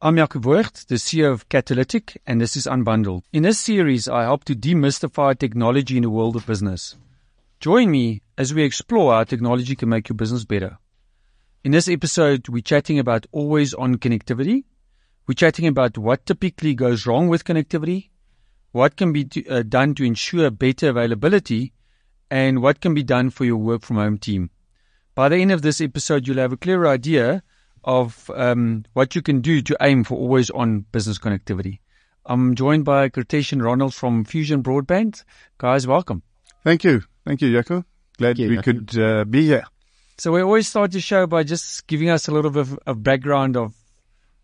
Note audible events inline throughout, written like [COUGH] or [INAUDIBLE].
I'm Jaco Voigt, the CEO of Catalytic, and this is Unbundled. In this series, I help to demystify technology in the world of business. Join me as we explore how technology can make your business better. In this episode, we're chatting about always on connectivity. We're chatting about what typically goes wrong with connectivity, what can be to, uh, done to ensure better availability, and what can be done for your work from home team. By the end of this episode, you'll have a clearer idea of um, what you can do to aim for always on business connectivity. I'm joined by Kirthesh and Ronald from Fusion Broadband. Guys, welcome. Thank you. Thank you, Jaco. Glad you, we could uh, be here. So we always start the show by just giving us a little bit of, of background of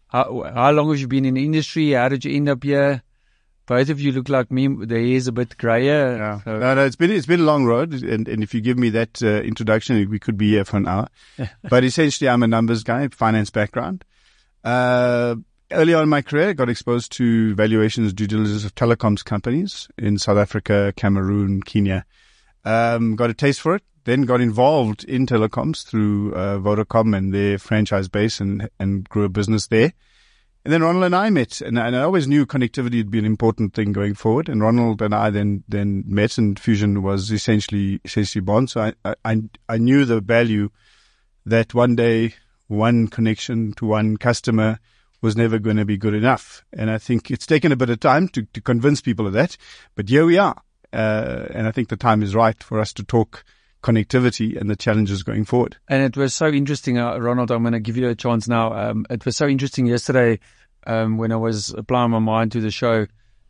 how, how long have you been in the industry? How did you end up here? Both of you look like me. The hair is a bit grayer. Yeah. So. No, no, it's been it's been a long road, and, and if you give me that uh, introduction, we could be here for an hour. [LAUGHS] but essentially, I'm a numbers guy, finance background. Uh, early on in my career, I got exposed to valuations, due diligence of telecoms companies in South Africa, Cameroon, Kenya. Um, got a taste for it. Then got involved in telecoms through uh, Vodacom and their franchise base, and and grew a business there. And then Ronald and I met, and, and I always knew connectivity would be an important thing going forward. And Ronald and I then then met, and Fusion was essentially essentially born. So I I I knew the value that one day one connection to one customer was never going to be good enough. And I think it's taken a bit of time to, to convince people of that, but here we are. Uh, and I think the time is right for us to talk connectivity and the challenges going forward. And it was so interesting, uh, Ronald. I'm going to give you a chance now. Um, it was so interesting yesterday um, when I was applying my mind to the show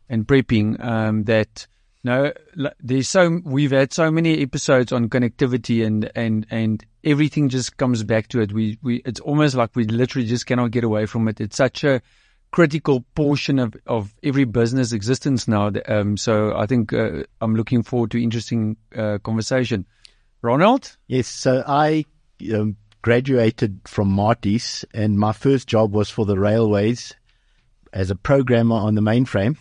and prepping um, that no, there's so we've had so many episodes on connectivity and and and everything just comes back to it. We we it's almost like we literally just cannot get away from it. It's such a critical portion of, of every business existence now. Um, so I think uh, I'm looking forward to interesting uh, conversation. Ronald? Yes, so I um, graduated from Maties, and my first job was for the railways as a programmer on the mainframe,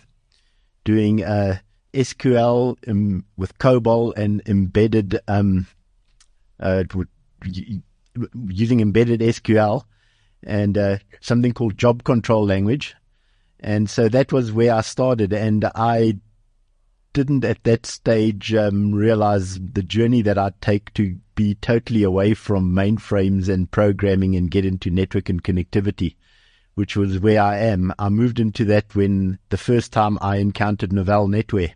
doing uh, SQL um, with COBOL and embedded, um, uh, using embedded SQL and uh, something called job control language. And so that was where I started, and I didn't at that stage um, realize the journey that I'd take to be totally away from mainframes and programming and get into network and connectivity, which was where I am. I moved into that when the first time I encountered Novell Netware.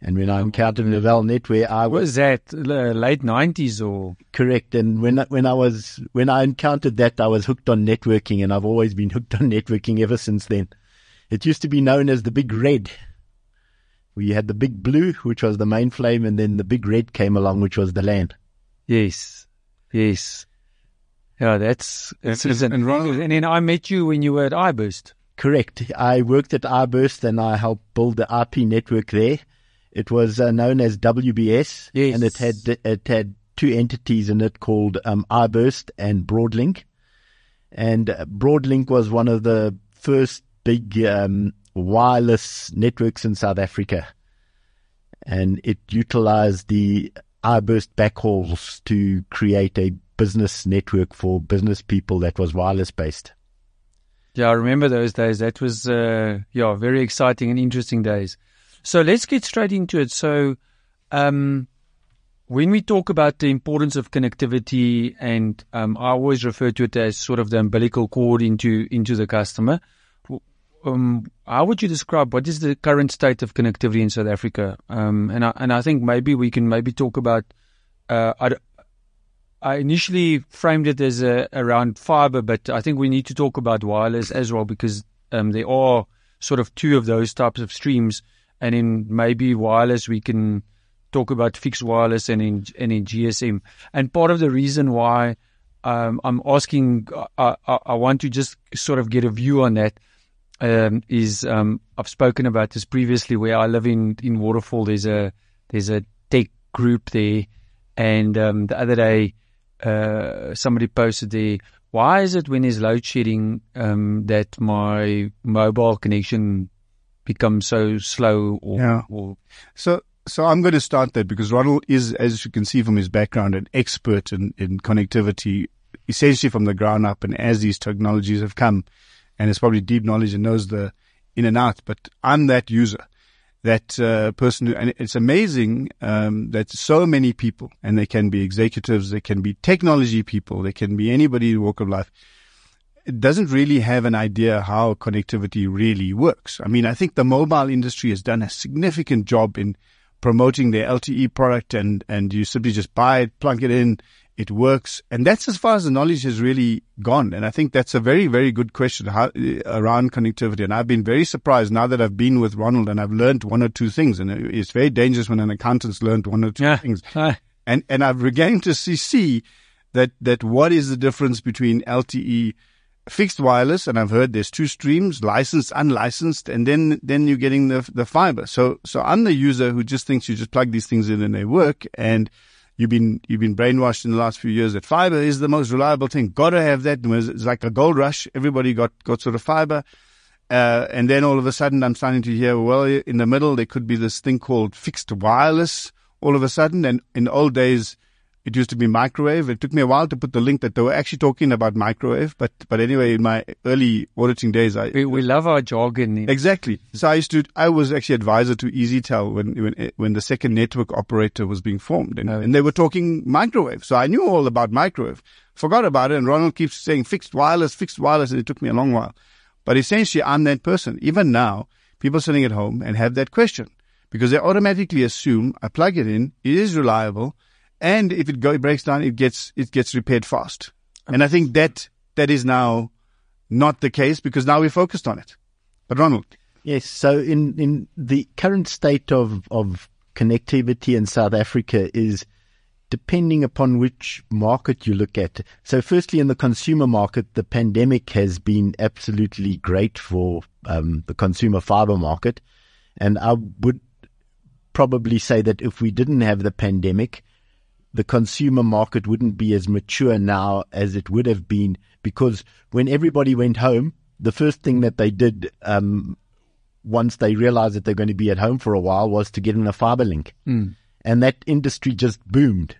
And when I encountered Novell Netware, I was, was that uh, late nineties or correct. And when when I was when I encountered that, I was hooked on networking, and I've always been hooked on networking ever since then. It used to be known as the Big Red we had the big blue, which was the mainframe, and then the big red came along, which was the LAN. Yes, yes. Yeah, that's, that's and, and, Ronald, and then I met you when you were at iBurst. Correct. I worked at iBurst and I helped build the IP network there. It was uh, known as WBS, yes. and it had it had two entities in it called um, iBurst and Broadlink. And uh, Broadlink was one of the first big um, wireless networks in South Africa. And it utilized the iBurst backhauls to create a business network for business people that was wireless based. Yeah, I remember those days. That was, uh, yeah, very exciting and interesting days. So let's get straight into it. So, um, when we talk about the importance of connectivity, and um, I always refer to it as sort of the umbilical cord into into the customer um, how would you describe what is the current state of connectivity in South Africa? Um, and I, and I think maybe we can maybe talk about. Uh, I, I initially framed it as a, around fiber, but I think we need to talk about wireless as well because um, there are sort of two of those types of streams, and in maybe wireless we can talk about fixed wireless and in and in GSM. And part of the reason why um, I'm asking, I, I, I want to just sort of get a view on that um, is um, I've spoken about this previously. Where I live in in Waterfall, there's a there's a tech group there, and um, the other day uh, somebody posted there. Why is it when there's load shedding um, that my mobile connection becomes so slow? Or, yeah. Or... So so I'm going to start that because Ronald is, as you can see from his background, an expert in, in connectivity, essentially from the ground up. And as these technologies have come, and has probably deep knowledge and knows the in and out. But I'm that user, that uh, person, who, and it's amazing um, that so many people, and they can be executives, they can be technology people, they can be anybody in the walk of life. Doesn't really have an idea how connectivity really works. I mean, I think the mobile industry has done a significant job in promoting their LTE product and, and you simply just buy it, plug it in, it works. And that's as far as the knowledge has really gone. And I think that's a very, very good question how, uh, around connectivity. And I've been very surprised now that I've been with Ronald and I've learned one or two things. And it's very dangerous when an accountant's learned one or two Yeah. things. [LAUGHS] Hi. And, and I've begun to see, see that, that what is the difference between LTE fixed wireless, and I've heard there's two streams, licensed, unlicensed, and then then you're getting the the fiber. So so I'm the user who just thinks you just plug these things in and they work, and you've been you've been brainwashed in the last few years that fiber is the most reliable thing. Got to have that. It's like a gold rush. Everybody got got sort of fiber. Uh, and then all of a sudden, I'm starting to hear, well, in the middle, there could be this thing called fixed wireless all of a sudden. And in old days, it used to be microwave. It took me a while to put the link that they were actually talking about microwave. But, but anyway, in my early auditing days, I, We, we love our jargon. Exactly. So I used to, I was actually advisor to EasyTel when, when, when the second network operator was being formed and, Oh. and they were talking microwave. So I knew all about microwave, forgot about it. And Ronald keeps saying fixed wireless, fixed wireless. And it took me a long while. But essentially, I'm that person. Even now, people sitting at home and have that question because they automatically assume I plug it in, it is reliable. And if it go, it breaks down, it gets, it gets repaired fast. And I think that, that is now not the case because now we're focused on it. But Ronald, Yes. So in, in the current state of, of connectivity in South Africa is depending upon which market you look at. So firstly, in the consumer market, the pandemic has been absolutely great for um, the consumer fiber market. And I would probably say that if we didn't have the pandemic, the consumer market wouldn't be as mature now as it would have been because when everybody went home, the first thing that they did um, once they realized that they're going to be at home for a while was to get in a fiber link. And that industry just boomed.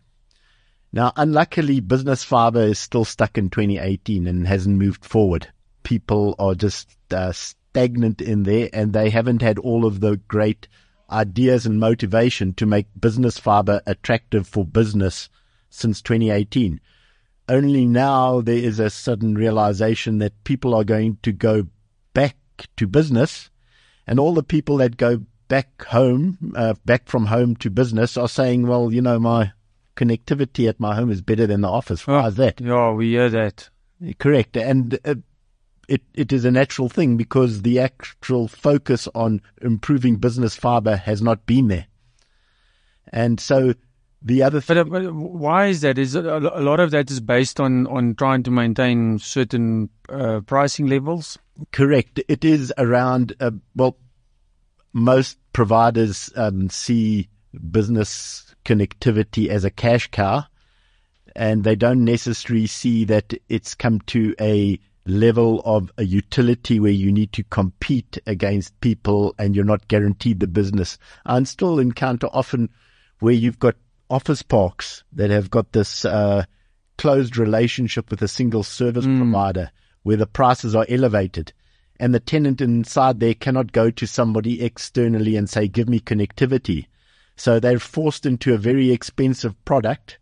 Now, unluckily, business fiber is still stuck in 2018 and hasn't moved forward. People are just uh, stagnant in there and they haven't had all of the great ideas and motivation to make business fiber attractive for business since 2018. Only now there is a sudden realization that people are going to go back to business and all the people that go back home, uh, back from home to business are saying, well, you know, my connectivity at my home is better than the office. Why is that? Yeah, we hear that. Correct. And uh, it, it is a natural thing because the actual focus on improving business fiber has not been there. And so the other thing, uh, but why is that? Is a a lot of that is based on, on trying to maintain certain uh, pricing levels? correct, it is around, uh, well, most providers um, see business connectivity as a cash cow and they don't necessarily see that it's come to a level of a utility where you need to compete against people and you're not guaranteed the business. I still encounter often where you've got office parks that have got this uh, closed relationship with a single service provider where the prices are elevated and the tenant inside there cannot go to somebody externally and say, give me connectivity. So they're forced into a very expensive product,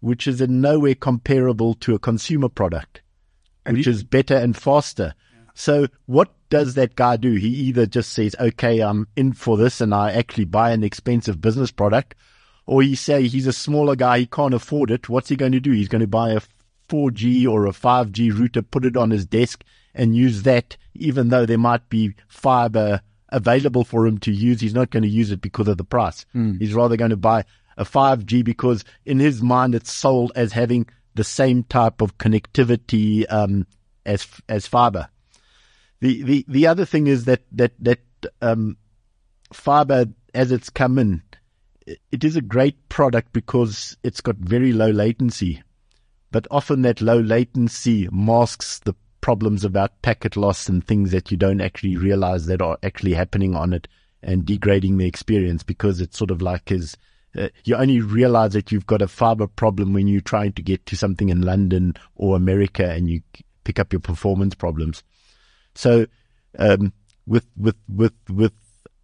which is in nowhere comparable to a consumer product, which is better and faster. So what does that guy do? He either just says, okay, I'm in for this and I actually buy an expensive business product, or he say he's a smaller guy, he can't afford it. What's he going to do? He's going to buy a 4G or a 5G router, put it on his desk and use that, even though there might be fiber available for him to use. He's not going to use it because of the price. Hmm. He's rather going to buy a 5G because in his mind it's sold as having the same type of connectivity um, as as fiber. The, the the other thing is that that that um, fiber as it's come in, it is a great product because it's got very low latency, but often that low latency masks the problems about packet loss and things that you don't actually realize that are actually happening on it and degrading the experience because it's sort of like is uh, you only realize that you've got a fiber problem when you're trying to get to something in London or America and you pick up your performance problems. So um, with with with with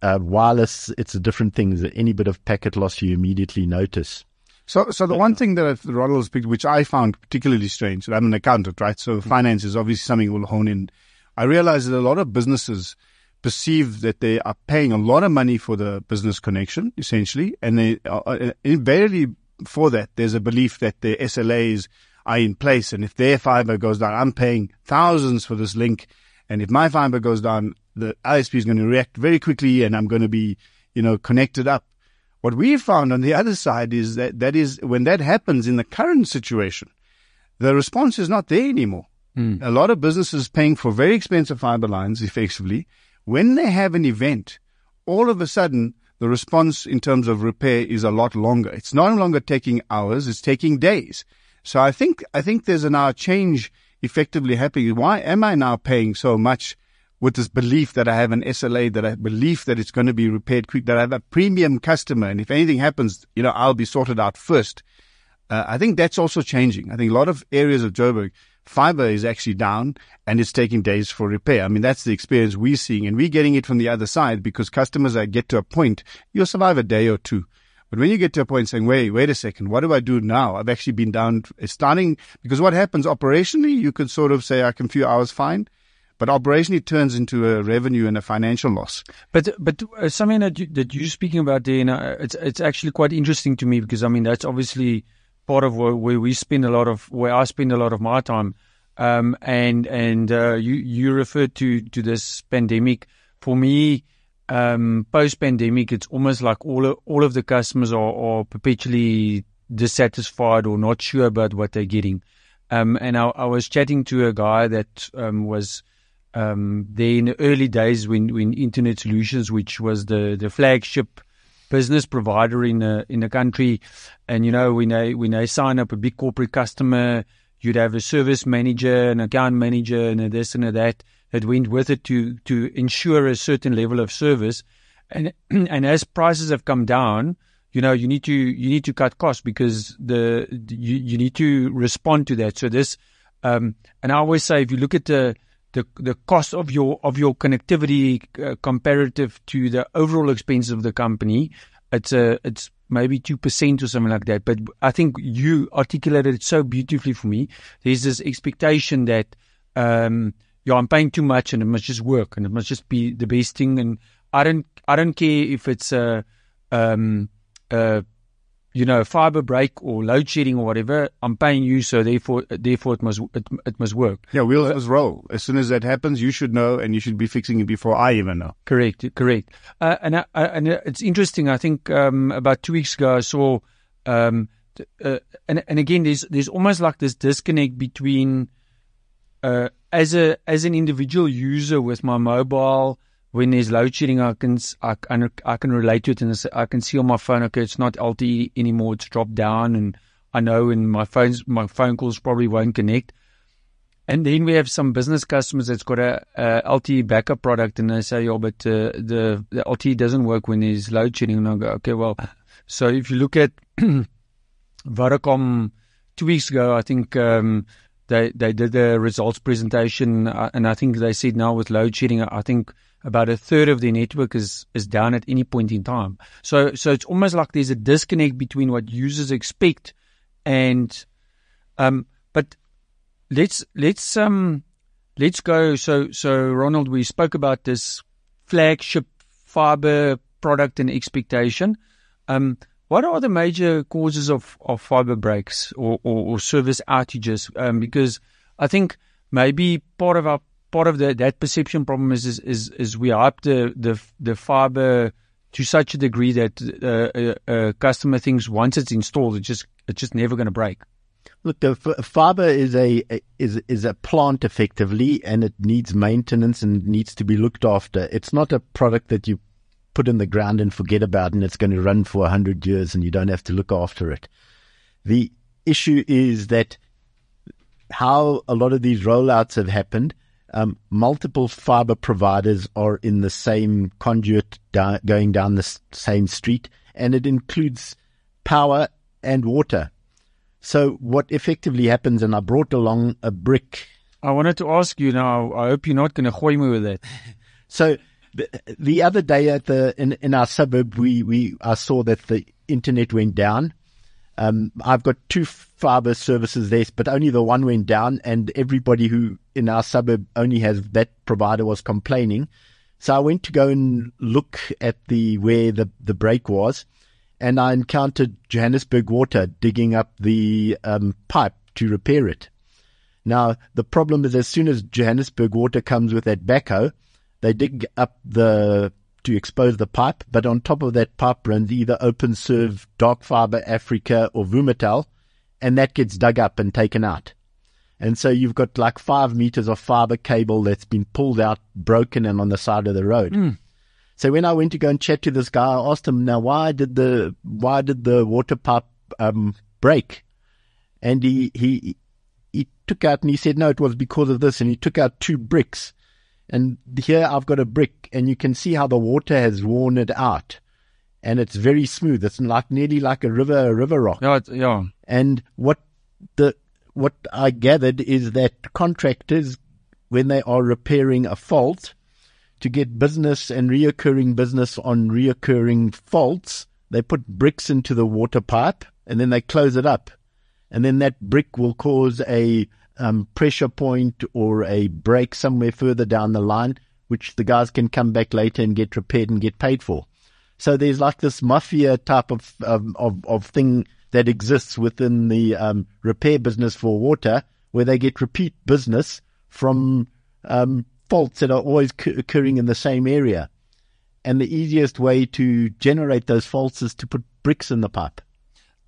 uh, wireless, it's a different thing. Any bit of packet loss, you immediately notice. So, so the one thing that Ronald picked, which I found particularly strange, I'm an accountant, right? So finance is obviously something we'll hone in. I realized that a lot of businesses perceive that they are paying a lot of money for the business connection, essentially, and they uh, uh invariably for that, there's a belief that the SLAs are in place, and if their fiber goes down, I'm paying thousands for this link, and if my fiber goes down, the ISP is going to react very quickly, and I'm going to be, you know, connected up. What we found on the other side is that that is when that happens in the current situation, the response is not there anymore. Mm. A lot of businesses paying for very expensive fiber lines effectively. When they have an event, all of a sudden the response in terms of repair is a lot longer. It's no longer taking hours, it's taking days. So I think I think there's an now change effectively happening. Why am I now paying so much with this belief that I have an SLA, that I believe that it's going to be repaired quick, that I have a premium customer, and if anything happens, you know, I'll be sorted out first. Uh, I think that's also changing. I think a lot of areas of Joburg, fiber is actually down and it's taking days for repair. I mean, that's the experience we're seeing and we're getting it from the other side because customers are get to a point, you'll survive a day or two. But when you get to a point saying, wait, wait a second, what do I do now? I've actually been down starting because what happens operationally, you could sort of say I can few hours fine but operationally it turns into a revenue and a financial loss. But but uh, something that you, that you're speaking about you know, it's it's actually quite interesting to me because I mean that's obviously part of where, where we spend a lot of where I spend a lot of my time. Um, and and uh, you you referred to to this pandemic. For me, um, post pandemic, it's almost like all of, all of the customers are, are perpetually dissatisfied or not sure about what they're getting. Um, and I, I, was chatting to a guy that um, was um, there in the early days when, when Internet Solutions, which was the, the flagship business provider in the in the country, and you know when they when they sign up a big corporate customer, you'd have a service manager, an account manager, and a this and a that that went with it to to ensure a certain level of service, and [CLEARS THROAT] and as prices have come down, you know you need to you need to cut costs because the you you need to respond to that. So this, um, and I always say if you look at the the the cost of your of your connectivity uh, comparative to the overall expenses of the company, it's a it's maybe two percent or something like that. But I think you articulated it so beautifully for me. There's this expectation that um, yeah, I'm paying too much and it must just work and it must just be the best thing. And I don't I don't care if it's a um, a you know, fiber break or load shedding or whatever, I'm paying you, so therefore, therefore it must it, it must work. Yeah, wheels must roll. As soon as that happens, you should know, and you should be fixing it before I even know. Correct, correct. Uh, and uh, and it's interesting. I think um, about two weeks ago, I saw, um, uh, and and again, there's there's almost like this disconnect between, uh, as a as an individual user with my mobile when there's load shedding, I can I, I can relate to it and I can see on my phone, okay, it's not LTE anymore, it's dropped down, and I know, and my phones, my phone calls probably won't connect. And then we have some business customers that's got a, a LTE backup product, and they say, "Oh, but uh, the the LTE doesn't work when there's load shedding." And I go, "Okay, well." So if you look at [CLEARS THROAT] Vodacom two weeks ago, I think um, they they did the results presentation, uh, and I think they said now with load shedding, I think about a third of their network is, is down at any point in time. So, so it's almost like there's a disconnect between what users expect and, um, but let's, let's, um, let's go. So, so Ronald, we spoke about this flagship fiber product and expectation. Um, what are the major causes of, of fiber breaks or, or, or service outages? Um, because I think maybe part of our part of the, that perception problem is, is, is, is we hype the, the, the fiber to such a degree that uh, a, uh, a, customer thinks once it's installed, it's just, it's just never going to break. Look, the fiber is a, is is a plant effectively, and it needs maintenance and needs to be looked after. It's not a product that you put in the ground and forget about, and it's going to run for hundred years, and you don't have to look after it. The issue is that how a lot of these rollouts have happened um, multiple fiber providers are in the same conduit da- going down the s- same street, and it includes power and water. So what effectively happens, and I brought along a brick I wanted to ask you now. I hope you're not going to hoy me with that. [LAUGHS] So the, the other day at the in, in our suburb, we we I saw that the internet went down. Um, I've got two fiber services there, but only the one went down, and everybody who in our suburb only has that provider was complaining. So I went to go and look at the where the the break was, and I encountered Johannesburg Water digging up the um, pipe to repair it. Now the problem is, as soon as Johannesburg Water comes with that backhoe, they dig up the to expose the pipe, but on top of that pipe runs either OpenServe, Dark Fiber Africa, or Vumatel, and that gets dug up and taken out. And so you've got like five meters of fiber cable that's been pulled out, broken, and on the side of the road. Mm. So when I went to go and chat to this guy, I asked him, "Now, why did the why did the water pipe um, break?" And he he he took out and he said, "No, it was because of this." And he took out two bricks and here I've got a brick and you can see how the water has worn it out. And it's very smooth. It's like nearly like a river, a river rock. Yeah, yeah. And what the, what I gathered is that contractors, when they are repairing a fault, to get business and reoccurring business on reoccurring faults, they put bricks into the water pipe and then they close it up. And then that brick will cause a um, pressure point or a break somewhere further down the line, which the guys can come back later and get repaired and get paid for. So there's like this mafia type of of of, of thing that exists within the um, repair business for water, where they get repeat business from um, faults that are always occurring in the same area. And the easiest way to generate those faults is to put bricks in the pipe.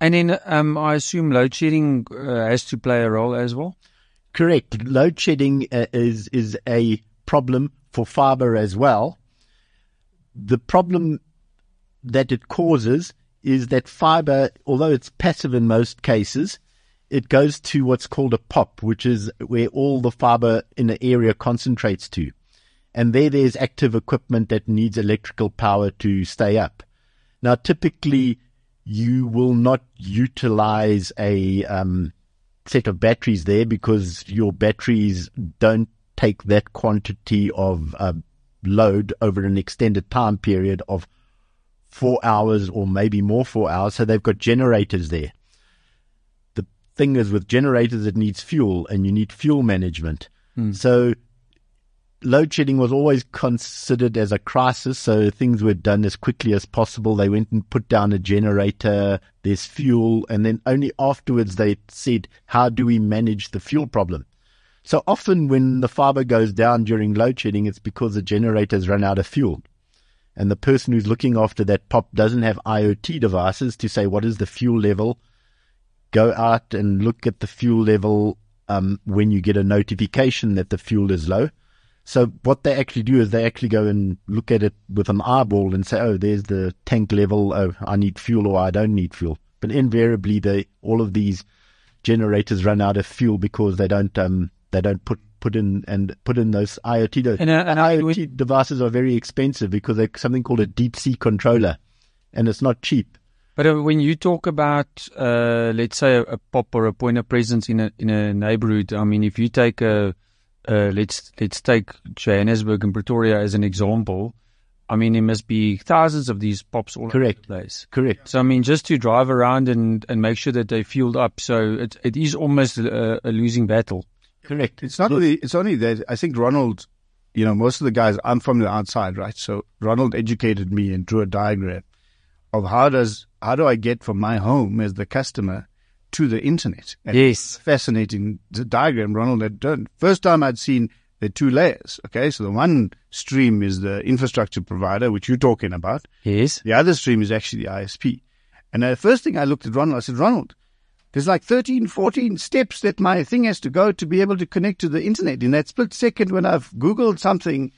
And then um, I assume load shedding uh, has to play a role as well. Correct. Load shedding uh, is is a problem for fiber as well. The problem that it causes is that fiber, although it's passive in most cases, it goes to what's called a pop, which is where all the fiber in an area concentrates to. And there, there's active equipment that needs electrical power to stay up. Now, typically, you will not utilize a um, set of batteries there because your batteries don't take that quantity of uh, load over an extended time period of four hours or maybe more four hours. So they've got generators there. The thing is with generators, it needs fuel and you need fuel management. Mm. So load shedding was always considered as a crisis, so things were done as quickly as possible. They went and put down a generator, there's fuel, and then only afterwards they said, how do we manage the fuel problem? So often when the fiber goes down during load shedding, it's because the generators run out of fuel. And the person who's looking after that pop doesn't have IoT devices to say, what is the fuel level? Go out and look at the fuel level um, when you get a notification that the fuel is low so what they actually do is they actually go and look at it with an eyeball and say, oh, there's the tank level. Oh, I need fuel or I don't need fuel. But invariably, they all of these generators run out of fuel because they don't um they don't put put in and put in those IoT. And, uh, and IoT devices are very expensive because they're something called a deep sea controller, and it's not cheap. But uh, when you talk about, uh, let's say, a, a, pop or a point of presence in a in a neighborhood, I mean, if you take a uh, let's let's take Johannesburg and Pretoria as an example. I mean, there must be thousands of these pops all Correct. over the place. Correct. So I mean, just to drive around and, and make sure that they fueled up, so it it is almost a, a losing battle. Correct. It's not only it's only that I think Ronald, you know, most of the guys I'm from the outside, right? So Ronald educated me and drew a diagram of how does how do I get from my home as the customer to the internet. And yes. Fascinating diagram Ronald had done. First time I'd seen the two layers. Okay. So the one stream is the infrastructure provider, which you're talking about. Yes. The other stream is actually the ISP. And the first thing I looked at Ronald, I said, Ronald, there's like 13, 14 steps that my thing has to go to be able to connect to the internet in that split second when I've Googled something.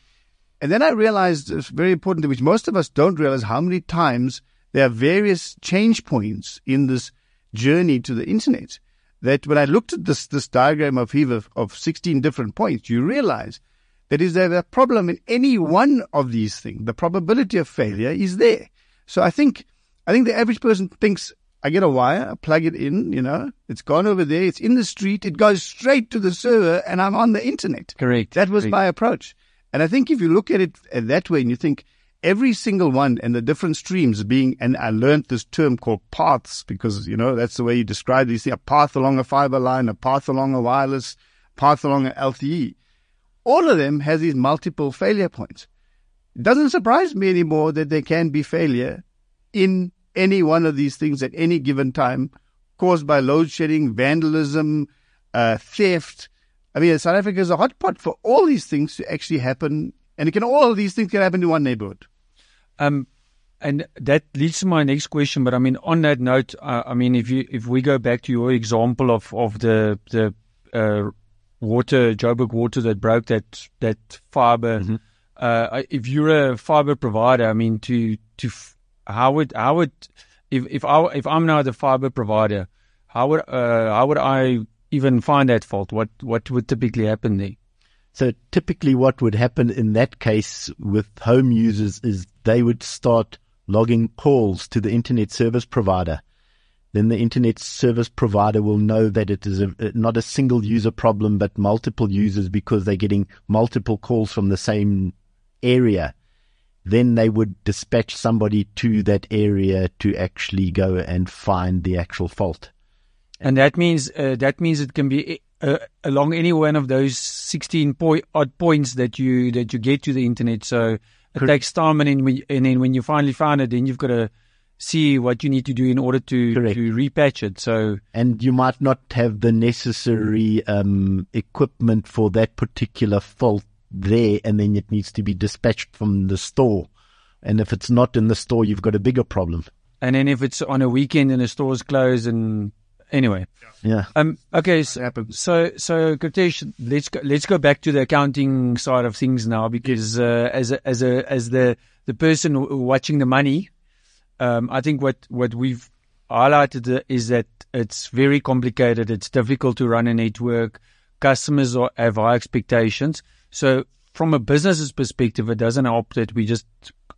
And then I realized it's very important, which most of us don't realize how many times there are various change points in this journey to the internet that when I looked at this, this diagram of Heave of, of 16 different points, you realize that is there a problem in any one of these things. The probability of failure is there. So I think, I think the average person thinks I get a wire, I plug it in, you know, it's gone over there, it's in the street, it goes straight to the server, and I'm on the internet. Correct. That was Correct. my approach. And I think if you look at it that way and you think every single one and the different streams being, and I learned this term called paths because, you know, that's the way you describe these things, a path along a fiber line, a path along a wireless, path along an LTE. All of them has these multiple failure points. It doesn't surprise me anymore that there can be failure in any one of these things at any given time caused by load shedding, vandalism, uh, theft. I mean, South Africa is a hotspot for all these things to actually happen. And it can all of these things can happen in one neighborhood. Um, and that leads to my next question. But I mean, on that note, uh, I mean, if you if we go back to your example of of the the uh, water Joburg water that broke that that fiber, Mm-hmm. uh, if you're a fiber provider, I mean, to to f- how would how would if if I if I'm now the fiber provider, how would uh, how would I even find that fault? What what would typically happen there? So typically what would happen in that case with home users is they would start logging calls to the internet service provider. Then the internet service provider will know that it is a, not a single user problem, but multiple users because they're getting multiple calls from the same area. Then they would dispatch somebody to that area to actually go and find the actual fault. And that means uh, that means it can be uh, along any one of those sixteen po- odd points that you that you get to the internet. So it takes time, and then when, and then when you finally find it, then you've got to see what you need to do in order to Correct. to repatch it. So and you might not have the necessary um, equipment for that particular fault there, and then it needs to be dispatched from the store. And if it's not in the store, you've got a bigger problem. and then if it's on a weekend and the store's closed, and anyway, Yeah. um, okay, so, so so Kirthesh, let's go, let's go back to the accounting side of things now because uh, as a, as a as the the person watching the money, um, I think what what we've highlighted uh, is that it's very complicated. It's difficult to run a network. Customers are, have high expectations. So from a business's perspective, it doesn't help that we just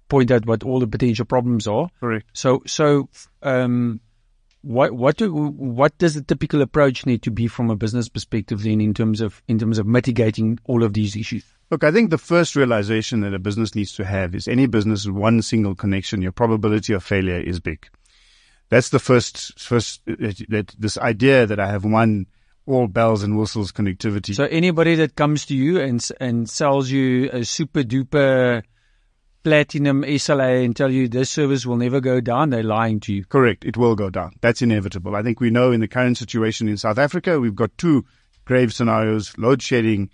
point out what all the potential problems are. Correct. So, so, um, what, what do, what does the typical approach need to be from a business perspective then in terms of, in terms of mitigating all of these issues? Look, I think the first realization that a business needs to have is any business with one single connection, your probability of failure is big. That's the first, first, that this idea that I have one all bells and whistles connectivity. So anybody that comes to you and, and sells you a super duper platinum SLA and tell you this service will never go down, they're lying to you. Correct. It will go down. That's inevitable. I think we know in the current situation in South Africa, we've got two grave scenarios, load shedding,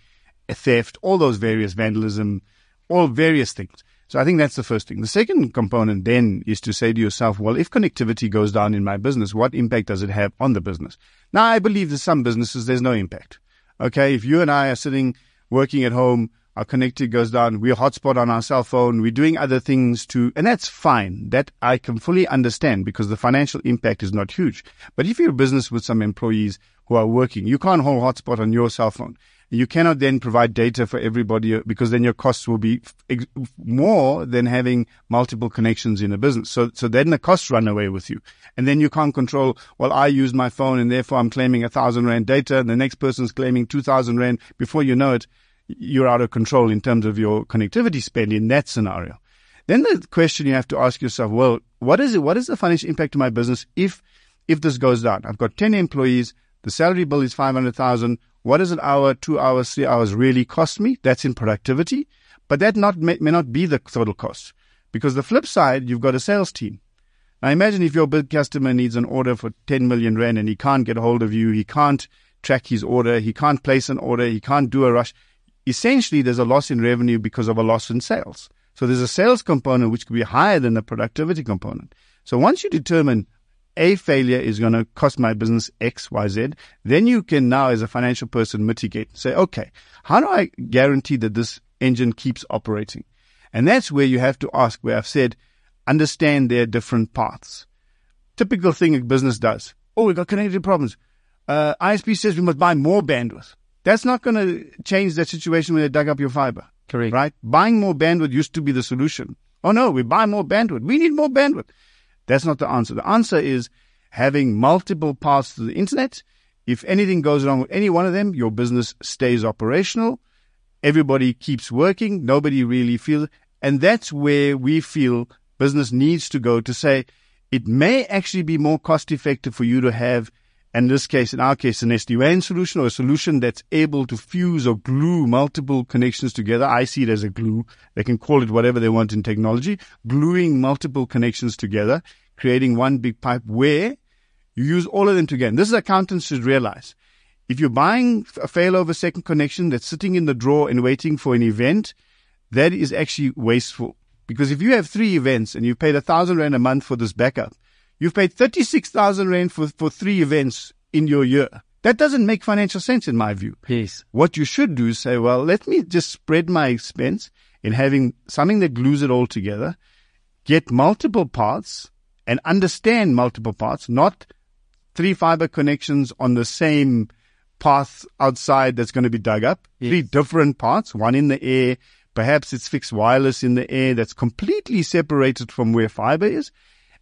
theft, all those various vandalism, all various things. So I think that's the first thing. The second component then is to say to yourself, well, if connectivity goes down in my business, what impact does it have on the business? Now, I believe that some businesses, there's no impact. Okay. If you and I are sitting working at home, our connectivity goes down, we're hotspot on our cell phone, we're doing other things to, and that's fine. That I can fully understand because the financial impact is not huge. But if you're a business with some employees who are working, you can't hold hotspot on your cell phone. You cannot then provide data for everybody because then your costs will be ex- more than having multiple connections in a business. So, so then the costs run away with you. And then you can't control, well, I use my phone and therefore I'm claiming a thousand rand data and the next person's claiming two thousand rand. Before you know it, you're out of control in terms of your connectivity spend in that scenario. Then the question you have to ask yourself, well, what is it? What is the financial impact to my business if, if this goes down? I've got 10 employees. The salary bill is 500,000. What does an hour, two hours, three hours really cost me? That's in productivity, but that not may, may not be the total cost because the flip side, you've got a sales team. Now imagine if your big customer needs an order for 10 million rand and he can't get a hold of you. He can't track his order. He can't place an order. He can't do a rush. Essentially, there's a loss in revenue because of a loss in sales. So there's a sales component which could be higher than the productivity component. So once you determine a failure is going to cost my business X, Y, Z, then you can now as a financial person mitigate. And say, okay, how do I guarantee that this engine keeps operating? And that's where you have to ask where I've said, understand their different paths. Typical thing a business does. Oh, we've got connectivity problems. Uh, ISP says we must buy more bandwidth. That's not going to change that situation when they dug up your fiber. Correct. Right? Buying more bandwidth used to be the solution. Oh no, we buy more bandwidth. We need more bandwidth. That's not the answer. The answer is having multiple paths to the internet. If anything goes wrong with any one of them, your business stays operational. Everybody keeps working. Nobody really feels, and that's where we feel business needs to go to say it may actually be more cost effective for you to have, in this case, in our case, an SD-WAN solution or a solution that's able to fuse or glue multiple connections together. I see it as a glue. They can call it whatever they want in technology, gluing multiple connections together, creating one big pipe where you use all of them together. this is accountants should realize. If you're buying a failover second connection that's sitting in the drawer and waiting for an event, that is actually wasteful. Because if you have three events and you've paid a thousand rand a month for this backup, you've paid 36,000 rand for, for three events in your year. That doesn't make financial sense in my view. Yes. What you should do is say, well, let me just spread my expense in having something that glues it all together, get multiple parts and understand multiple parts, not three fiber connections on the same path outside that's going to be dug up. Yes. Three different parts, one in the air, Perhaps it's fixed wireless in the air that's completely separated from where fiber is.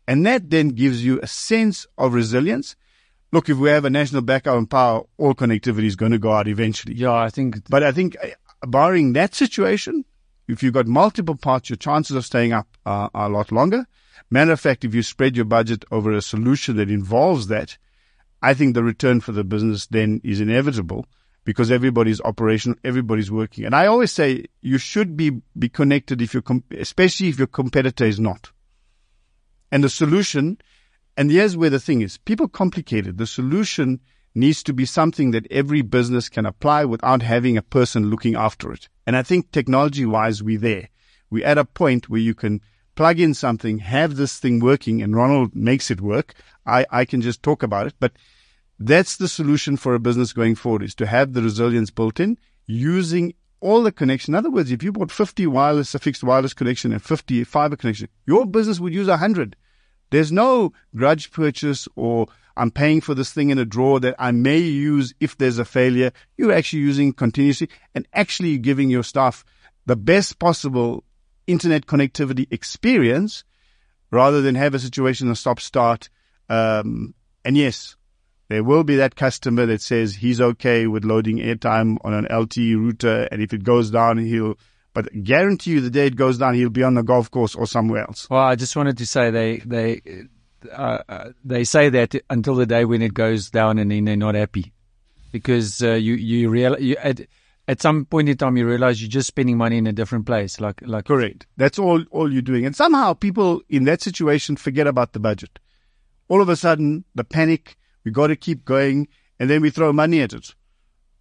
And that then gives you a sense of resilience. Look, if we have a national backup and power, all connectivity is going to go out eventually. Yeah, I think. But I think, uh, barring that situation, if you've got multiple parts, your chances of staying up are, are a lot longer. Matter of fact, if you spread your budget over a solution that involves that, I think the return for the business then is inevitable because everybody's operational, everybody's working. And I always say you should be, be connected if you're, especially if your competitor is not. And the solution, and here's where the thing is, people complicate it. The solution needs to be something that every business can apply without having a person looking after it. And I think technology wise, we're there. We're at a point where you can plug in something, have this thing working, and Ronald makes it work. I, I can just talk about it, but that's the solution for a business going forward is to have the resilience built in using all the connection. In other words, if you bought 50 wireless, a fixed wireless connection and 50 fiber connection, your business would use 100. There's no grudge purchase or I'm paying for this thing in a drawer that I may use if there's a failure. You're actually using continuously and actually giving your staff the best possible internet connectivity experience rather than have a situation of stop start. Um, and yes, there will be that customer that says he's okay with loading airtime on an LTE router, and if it goes down, he'll. But guarantee you, the day it goes down, he'll be on the golf course or somewhere else. Well, I just wanted to say they they uh, uh, they say that until the day when it goes down, and then they're not happy because uh, you you real you, at at some point in time you realize you're just spending money in a different place. Like like correct. That's all all you're doing, and somehow people in that situation forget about the budget. All of a sudden, the panic we got to keep going, and then we throw money at it.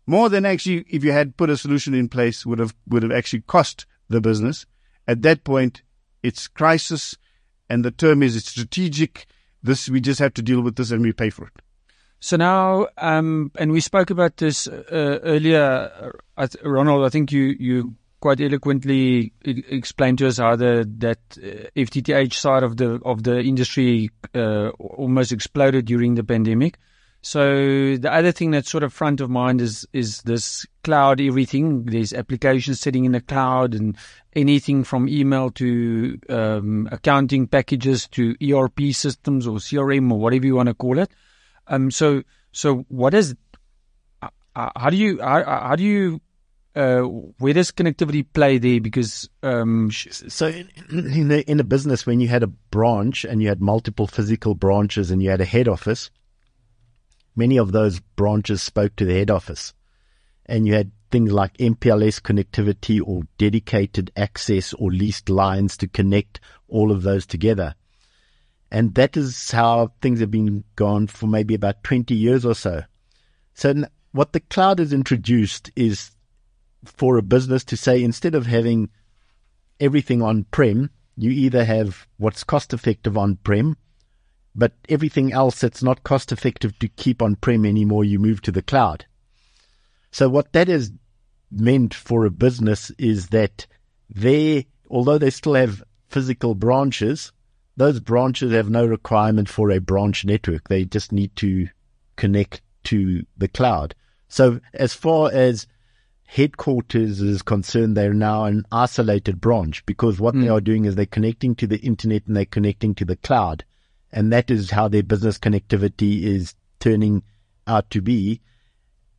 More than actually, if you had put a solution in place, would have would have actually cost the business. At that point, it's crisis, and the term is it's strategic. This we just have to deal with this, and we pay for it. So now, um, and we spoke about this uh, earlier, uh, Ronald. I think you you quite eloquently explained to us how the that uh, FTTH side of the of the industry uh, almost exploded during the pandemic. So the other thing that's sort of front of mind is is this cloud everything. There's applications sitting in the cloud and anything from email to um, accounting packages to ERP systems or CRM or whatever you want to call it. Um, so so what is uh, uh how do you how, how do you uh, where does connectivity play there? Because um, so in, in, the in a business when you had a branch and you had multiple physical branches and you had a head office, many of those branches spoke to the head office, and you had things like MPLS connectivity or dedicated access or leased lines to connect all of those together. And that is how things have been gone for maybe about 20 years or so. So what the cloud has introduced is for a business to say instead of having everything on prem, you either have what's cost effective on prem, but everything else that's not cost effective to keep on prem anymore, you move to the cloud. So what that has meant for a business is that they, although they still have physical branches, those branches have no requirement for a branch network. They just need to connect to the cloud. So as far as headquarters is concerned, they're now an isolated branch because what mm. they hmm. are doing is they're connecting to the internet and they're connecting to the cloud. and that is how their business connectivity is turning out to be.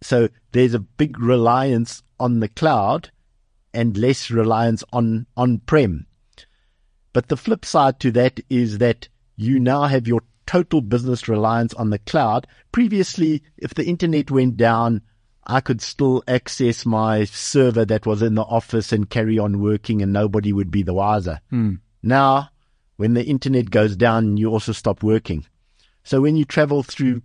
So there's a big reliance on the cloud and less reliance on on-prem. But the flip side to that is that you now have your total business reliance on the cloud. Previously, if the internet went down, I could still access my server that was in the office and carry on working and nobody would be the wiser. Hmm. Now, when the internet goes down, you also stop working. So when you travel through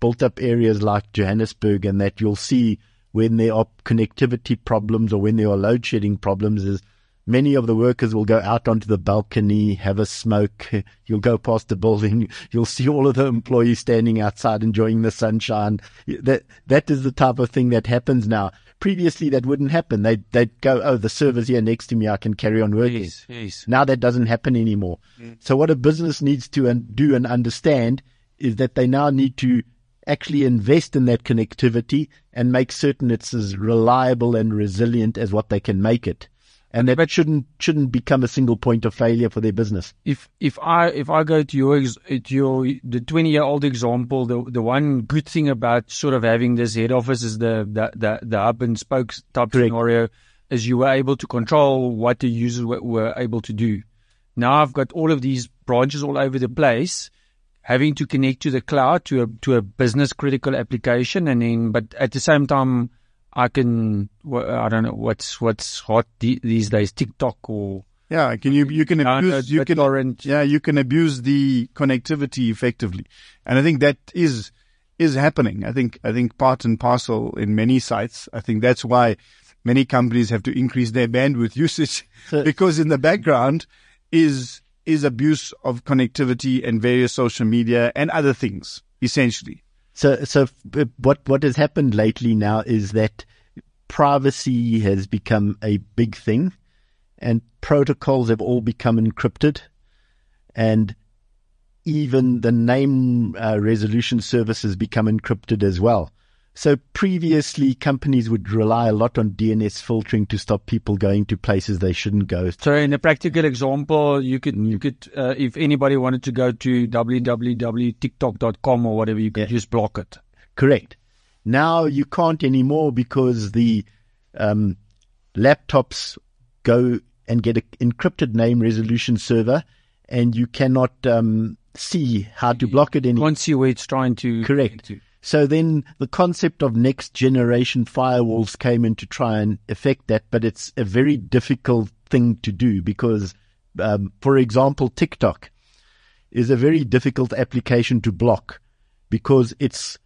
built up areas like Johannesburg and that you'll see when there are connectivity problems or when there are load shedding problems is many of the workers will go out onto the balcony, have a smoke. You'll go past the building. You'll see all of the employees standing outside enjoying the sunshine. That, that is the type of thing that happens now. Previously, that wouldn't happen. They'd, they'd go, Oh, the server's here next to me. I can carry on working. Yes, yes. Now that doesn't happen anymore. Mm. So what a business needs to do and understand is that they now need to actually invest in that connectivity and make certain it's as reliable and resilient as what they can make it. And that shouldn't shouldn't become a single point of failure for their business. if if I if I go to your to your the twenty year old example, the the one good thing about sort of having this head office is the the the, the hub and spokes type Correct. scenario, is you were able to control what the users were, were able to do. Now I've got all of these branches all over the place, having to connect to the cloud to a to a business critical application, and then but at the same time. I can, I don't know what's what's hot these days, TikTok or Yeah, can you you can abuse you can BitTorrent. yeah you can abuse the connectivity effectively, and I think that is is happening. I think I think part and parcel in many sites. I think that's why many companies have to increase their bandwidth [LAUGHS] usage because in the background is is abuse of connectivity and various social media and other things essentially. So, so what what has happened lately now is that privacy has become a big thing, and protocols have all become encrypted, and even the name uh, resolution service has become encrypted as well. So previously, companies would rely a lot on DNS filtering to stop people going to places they shouldn't go. So in a practical example, you could, you could, uh, if anybody wanted to go to www.tiktok.com or whatever, you could Yeah. just block it. Correct. Now you can't anymore because the um, laptops go and get an encrypted name resolution server, and you cannot um, see how to block it anymore. Can't see where it's trying to. Correct. to- So then the concept of next generation firewalls came in to try and affect that, but it's a very difficult thing to do because, um, for example, TikTok is a very difficult application to block because it's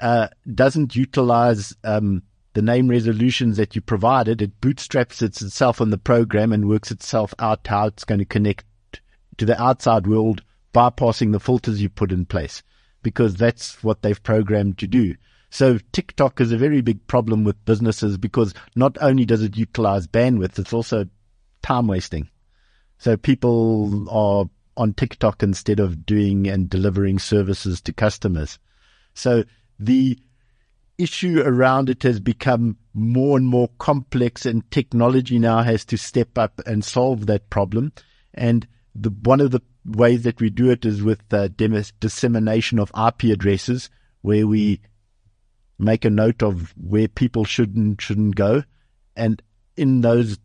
uh, doesn't utilize um, the name resolutions that you provided. It bootstraps itself on the program and works itself out how it's going to connect to the outside world, bypassing the filters you put in place because that's what they've programmed to do. So TikTok is a very big problem with businesses because not only does it utilize bandwidth, it's also time wasting. So people are on TikTok instead of doing and delivering services to customers. So the issue around it has become more and more complex and technology now has to step up and solve that problem. And the, one of the ways that we do it is with the demis- dissemination of IP addresses where we make a note of where people should and shouldn't go. And in those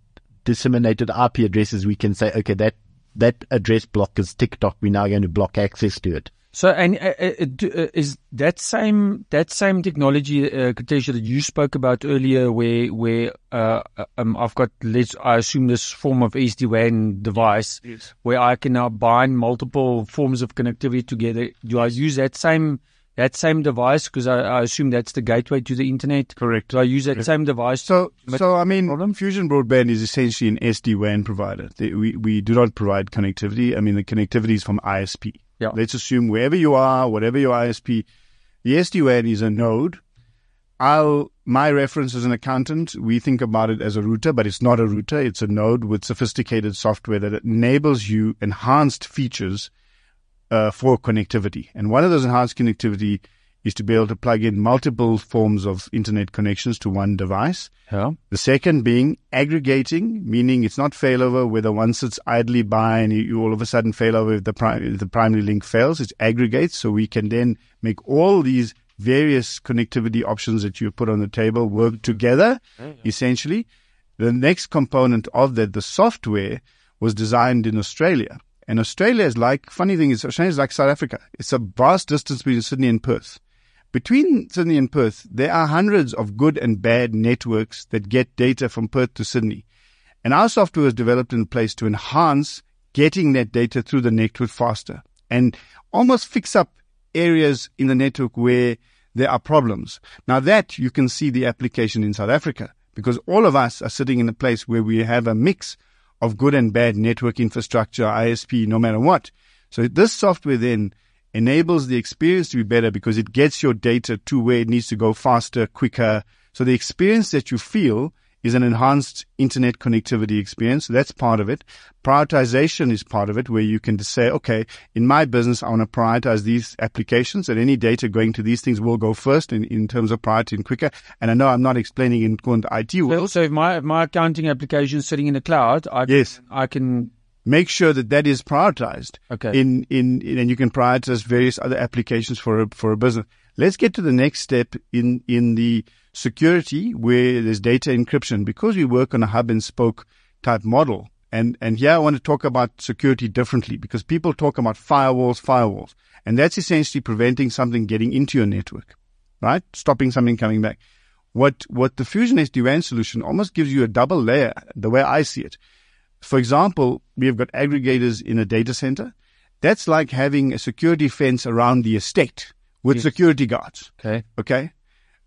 disseminated IP addresses, we can say, okay, that, that address block is TikTok. We're now going to block access to it. So, and uh, uh, uh, is that same that same technology, uh, Kirthesh, that you spoke about earlier, where where uh, um, I've got let's I assume this form of SD WAN device, Yes. where I can now bind multiple forms of connectivity together. Do I use that same that same device because I, I assume that's the gateway to the internet? Correct. Do I use that same device? So, But- so I mean, Fusion Broadband is essentially an SD-WAN provider. They, we we do not provide connectivity. I mean, the connectivity is from ISP. Yeah. Let's assume wherever you are, whatever your ISP, the SD-WAN is a node. I'll my reference as an accountant, we think about it as a router, but it's not a router. It's a node with sophisticated software that enables you enhanced features uh, for connectivity. And one of those enhanced connectivity is to be able to plug in multiple forms of internet connections to one device. Yeah. The second being aggregating, meaning it's not failover whether one sits idly by and you, all of a sudden fail over if the, pri- if the primary link fails. It aggregates so we can then make all these various connectivity options that you put on the table work together, essentially. The next component of that, the software, was designed in Australia. And Australia is like, funny thing is, Australia is like South Africa. It's a vast distance between Sydney and Perth. Between Sydney and Perth, there are hundreds of good and bad networks that get data from Perth to Sydney. And our software was developed in place to enhance getting that data through the network faster and almost fix up areas in the network where there are problems. Now that you can see the application in South Africa because all of us are sitting in a place where we have a mix of good and bad network infrastructure, ISP, no matter what. So this software then enables the experience to be better because it gets your data to where it needs to go faster, quicker. So the experience that you feel is an enhanced internet connectivity experience. So that's part of it. Prioritization is part of it where you can just say, okay, in my business, I want to prioritize these applications and any data going to these things will go first in, in terms of priority and quicker. And I know I'm not explaining in quant IT world. So if my, if my accounting application is sitting in the cloud, I, Yes. I can, make sure that that is prioritized. Okay. In, in, in and you can prioritize various other applications for a, for a business. Let's get to the next step in, in the security where there's data encryption because we work on a hub and spoke type model. And, and here I want to talk about security differently because people talk about firewalls, firewalls, and that's essentially preventing something getting into your network, right? Stopping something coming back. What, what the Fusion SD-WAN solution almost gives you a double layer, the way I see it. For example, we have got aggregators in a data center. That's like having a security fence around the estate with security guards. okay. Okay.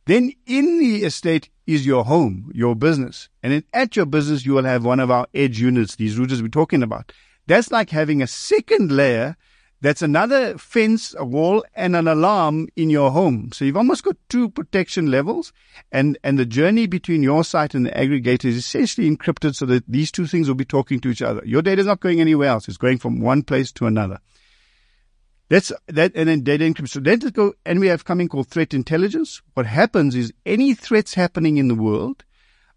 Then in the estate is your home, your business. And then at your business, you will have one of our edge units, these routers we're talking about. That's like having a second layer that's another fence, a wall, and an alarm in your home. So you've almost got two protection levels, and, and the journey between your site and the aggregator is essentially encrypted so that these two things will be talking to each other. Your data is not going anywhere else. It's going from one place to another. That's that, and then data encryption. So then to go, and we have something called threat intelligence. What happens is any threats happening in the world,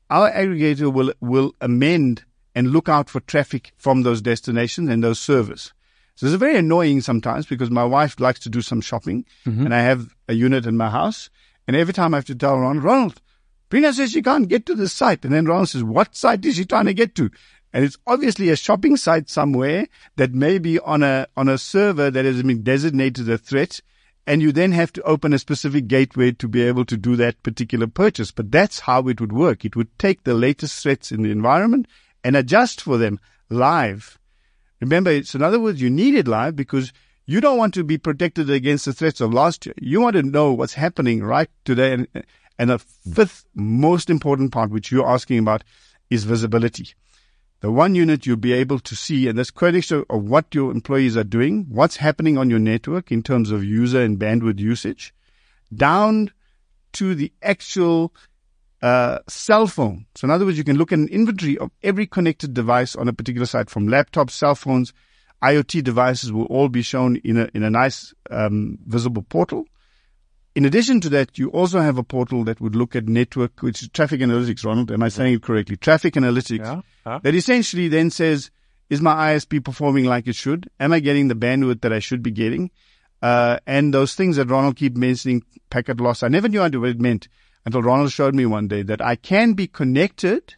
our aggregator will will amend and look out for traffic from those destinations and those servers. So it's very annoying sometimes because my wife likes to do some shopping, mm-hmm. and I have a unit in my house, and every time I have to tell Ronald, Ronald, Brina says she can't get to the site, and then Ronald says, "What site is she trying to get to?" And it's obviously a shopping site somewhere that may be on a on a server that has been designated a threat, and you then have to open a specific gateway to be able to do that particular purchase. But that's how it would work. It would take the latest threats in the environment and adjust for them live. Remember, it's in other words, you need it live because you don't want to be protected against the threats of last year. You want to know what's happening right today. And, and the fifth most important part, which you're asking about, is visibility. The one unit you'll be able to see, and this coordination of what your employees are doing, what's happening on your network in terms of user and bandwidth usage, down to the actual uh, cell phone. So in other words, you can look at an inventory of every connected device on a particular site, from laptops, cell phones, IoT devices will all be shown in a in a nice um, visible portal. In addition to that, you also have a portal that would look at network, which is traffic analytics. Ronald, am I saying it correctly? Traffic analytics Yeah. yeah. that essentially then says, is my ISP performing like it should? Am I getting the bandwidth that I should be getting? Uh, and those things that Ronald keep mentioning, packet loss, I never knew what it meant until Ronald showed me one day that I can be connected,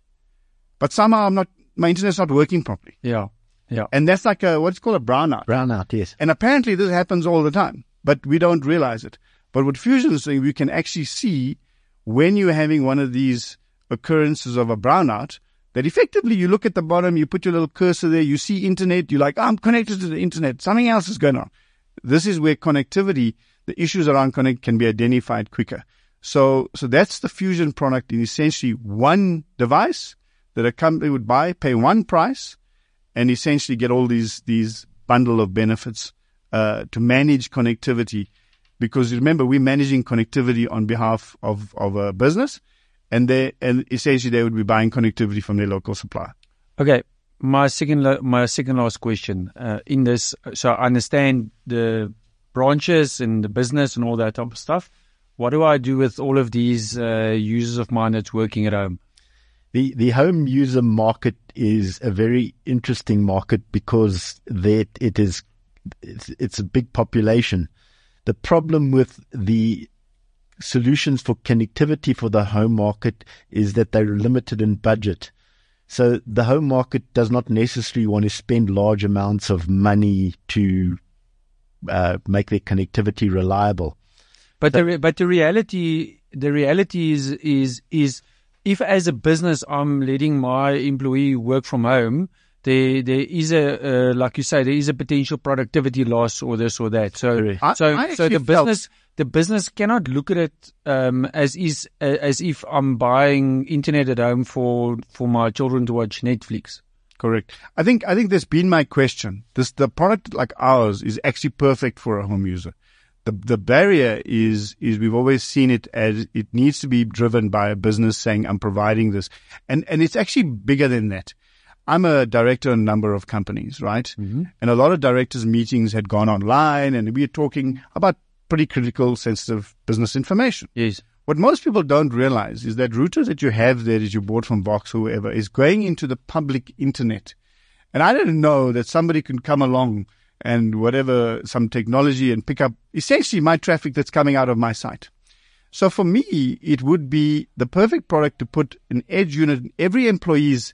but somehow I'm not, my internet's not working properly. Yeah. Yeah. And that's like a, what's called a brownout. Brownout, yes. And apparently this happens all the time, but we don't realize it. But what Fusion is doing, we can actually see when you're having one of these occurrences of a brownout, that effectively you look at the bottom, you put your little cursor there, you see internet, you're like, I'm connected to the internet, something else is going on. This is where connectivity, the issues around connect can be identified quicker. So, so that's the Fusion product in essentially one device that a company would buy, pay one price, and essentially get all these these bundle of benefits uh, to manage connectivity. Because remember, we're managing connectivity on behalf of, of a business, and they and essentially they would be buying connectivity from their local supplier. Okay. My second, my second last question uh, in this. So I understand the branches and the business and all that type of stuff. What do I do with all of these uh, users of mine that's working at home? The the home user market is a very interesting market because that it is it's, it's a big population. The problem with the solutions for connectivity for the home market is that they're limited in budget. So the home market does not necessarily want to spend large amounts of money to uh, make their connectivity reliable. But the re- but the reality the reality is is is if as a business I'm letting my employee work from home, there there is a uh, like you say there is a potential productivity loss or this or that. So I- so I so the felt- business the business cannot look at it um, as is uh, as if I'm buying internet at home for for my children to watch Netflix. Correct. I think I think that's been my question. This the product like ours is actually perfect for a home user. The the barrier is is we've always seen it as it needs to be driven by a business saying I'm providing this, and and it's actually bigger than that. I'm a director in a number of companies, right? Mm-hmm. And a lot of directors' meetings had gone online, and we were talking about pretty critical, sensitive business information. Yes. What most people don't realize is that router that you have there that you bought from Vox or whoever is going into the public internet. And I didn't know that somebody can come along and whatever, some technology and pick up essentially my traffic that's coming out of my site. So for me, it would be the perfect product to put an edge unit in every employee's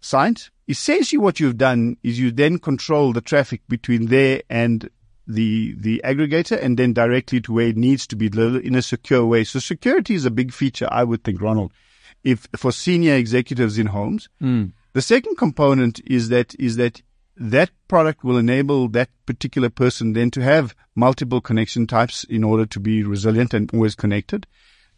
site. Essentially what you've done is you then control the traffic between there and the the aggregator and then directly to where it needs to be delivered in a secure way. So security is a big feature, I would think, Ronald, if for senior executives in homes. Hmm. The second component is that is that that product will enable that particular person then to have multiple connection types in order to be resilient and always connected.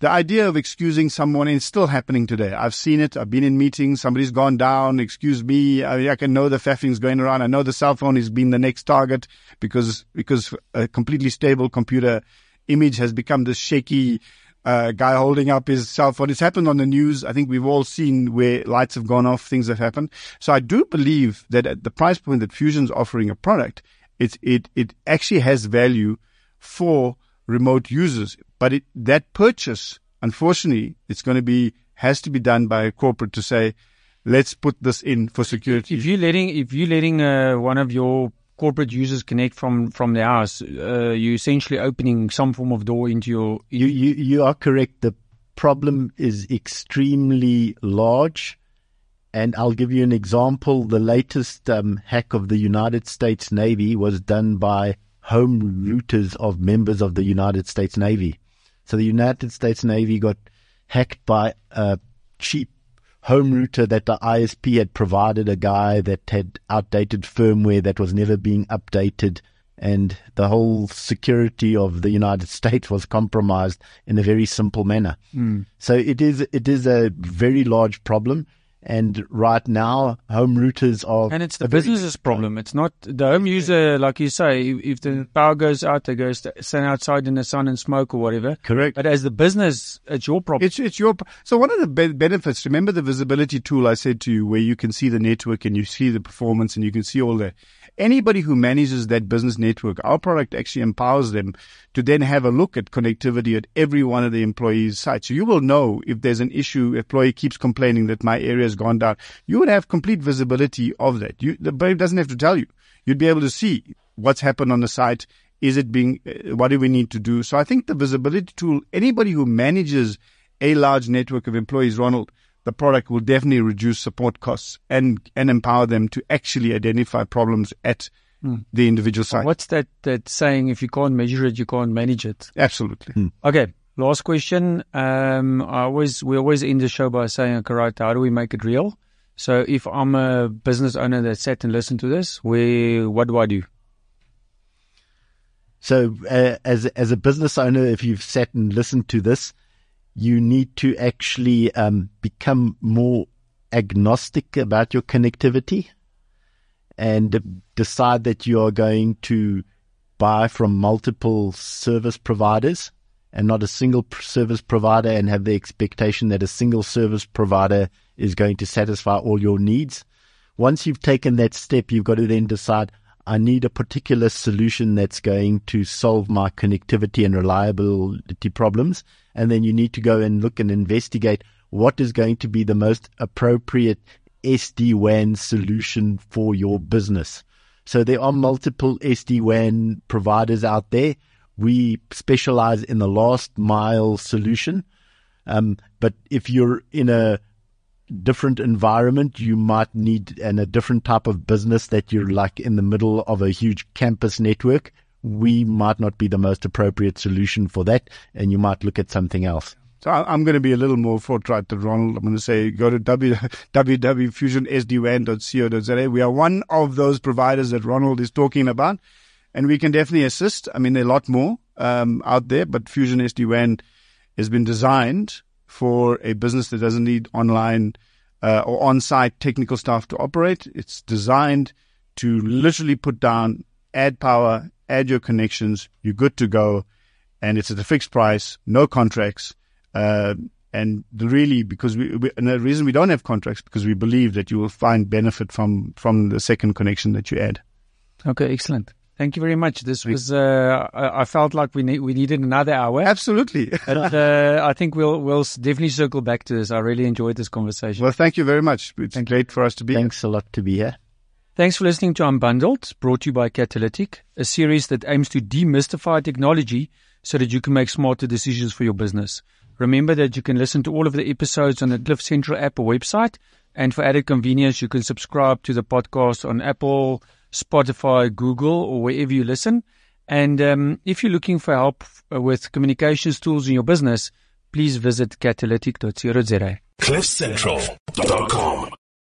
The idea of excusing someone is still happening today. I've seen it. I've been in meetings. Somebody's gone down. Excuse me. I, I can know the faffing's going around. I know the cell phone has been the next target because, because a completely stable computer image has become this shaky, uh, guy holding up his cell phone. It's happened on the news. I think we've all seen where lights have gone off, things have happened. So I do believe that at the price point that Fusion's offering a product, it's, it, it actually has value for remote users. But it, that purchase, unfortunately, it's going to be, has to be done by a corporate to say, let's put this in for security. If you're letting if you're letting uh, one of your corporate users connect from from their house, uh, you're essentially opening some form of door into your. You, you, you are correct. The problem is extremely large. And I'll give you an example. The latest um, hack of the United States Navy was done by home routers of members of the United States Navy. So the United States Navy got hacked by a cheap home router that the ISP had provided a guy that had outdated firmware that was never being updated and the whole security of the United [LAUGHS] States was compromised in a very simple manner. Hmm. So it is it is a very large problem. And right now, home routers are And it's the business's problem. It's not the home user, like you say. If, if the power goes out, they go st- stand outside in the sun and smoke or whatever. correct. But as the business, it's your problem. It's it's your so one of the be- benefits. Remember the visibility tool I said to you, where you can see the network and you see the performance and you can see all that. Anybody who manages that business network, our product actually empowers them to then have a look at connectivity at every one of the employees' sites. So you will know if there's an issue. Employee keeps complaining that my area has gone down. You would have complete visibility of that. You, the Brave doesn't have to tell you. You'd be able to see what's happened on the site. Is it being, uh, what do we need to do? So I think the visibility tool, anybody who manages a large network of employees, Ronald, the product will definitely reduce support costs and, and empower them to actually identify problems at the individual site. What's that, that saying? If you can't measure it, you can't manage it. Absolutely. Okay. Last question. Um, I always, we always end the show by saying, okay, right, how do we make it real? So if I'm a business owner that sat and listened to this, where, what do I do? So, uh, as as a business owner, if you've sat and listened to this, you need to actually um, become more agnostic about your connectivity, and decide that you are going to buy from multiple service providers and not a single service provider, and have the expectation that a single service provider is going to satisfy all your needs. Once you've taken that step, you've got to then decide. I need a particular solution that's going to solve my connectivity and reliability problems. And then you need to go and look and investigate what is going to be the most appropriate SD-WAN solution for your business. So there are multiple SD-WAN providers out there. We specialize in the last mile solution. Um, but if you're in a different environment, you might need and a different type of business that you're like in the middle of a huge campus network. We might not be the most appropriate solution for that, and you might look at something else. So I'm going to be a little more forthright than Ronald. I'm going to say go to www.fusionsdwan.co.za. [LAUGHS] We are one of those providers that Ronald is talking about, and we can definitely assist. I mean, there are a lot more um, out there, but Fusion SD-WAN has been designed for a business that doesn't need online uh, or on-site technical staff to operate. It's designed to literally put down, add power, add your connections. You're good to go, and it's at a fixed price, no contracts. Uh, and really, because we, we, and the reason we don't have contracts because we believe that you will find benefit from from the second connection that you add. Okay, excellent. Thank you very much. This was, uh, I, felt like we need, we needed another hour. Absolutely. [LAUGHS] but, uh, I think we'll, we'll definitely circle back to this. I really enjoyed this conversation. Well, thank you very much. It's thank great for us to be Thanks here. a lot to be here. Thanks for listening to Unbundled, brought to you by Catalytic, a series that aims to demystify technology so that you can make smarter decisions for your business. Remember that you can listen to all of the episodes on the Cliff Central app or website. And for added convenience, you can subscribe to the podcast on Apple, Spotify, Google, or wherever you listen. And um, if you're looking for help with communications tools in your business, please visit catalytic.co.za. CliffCentral.com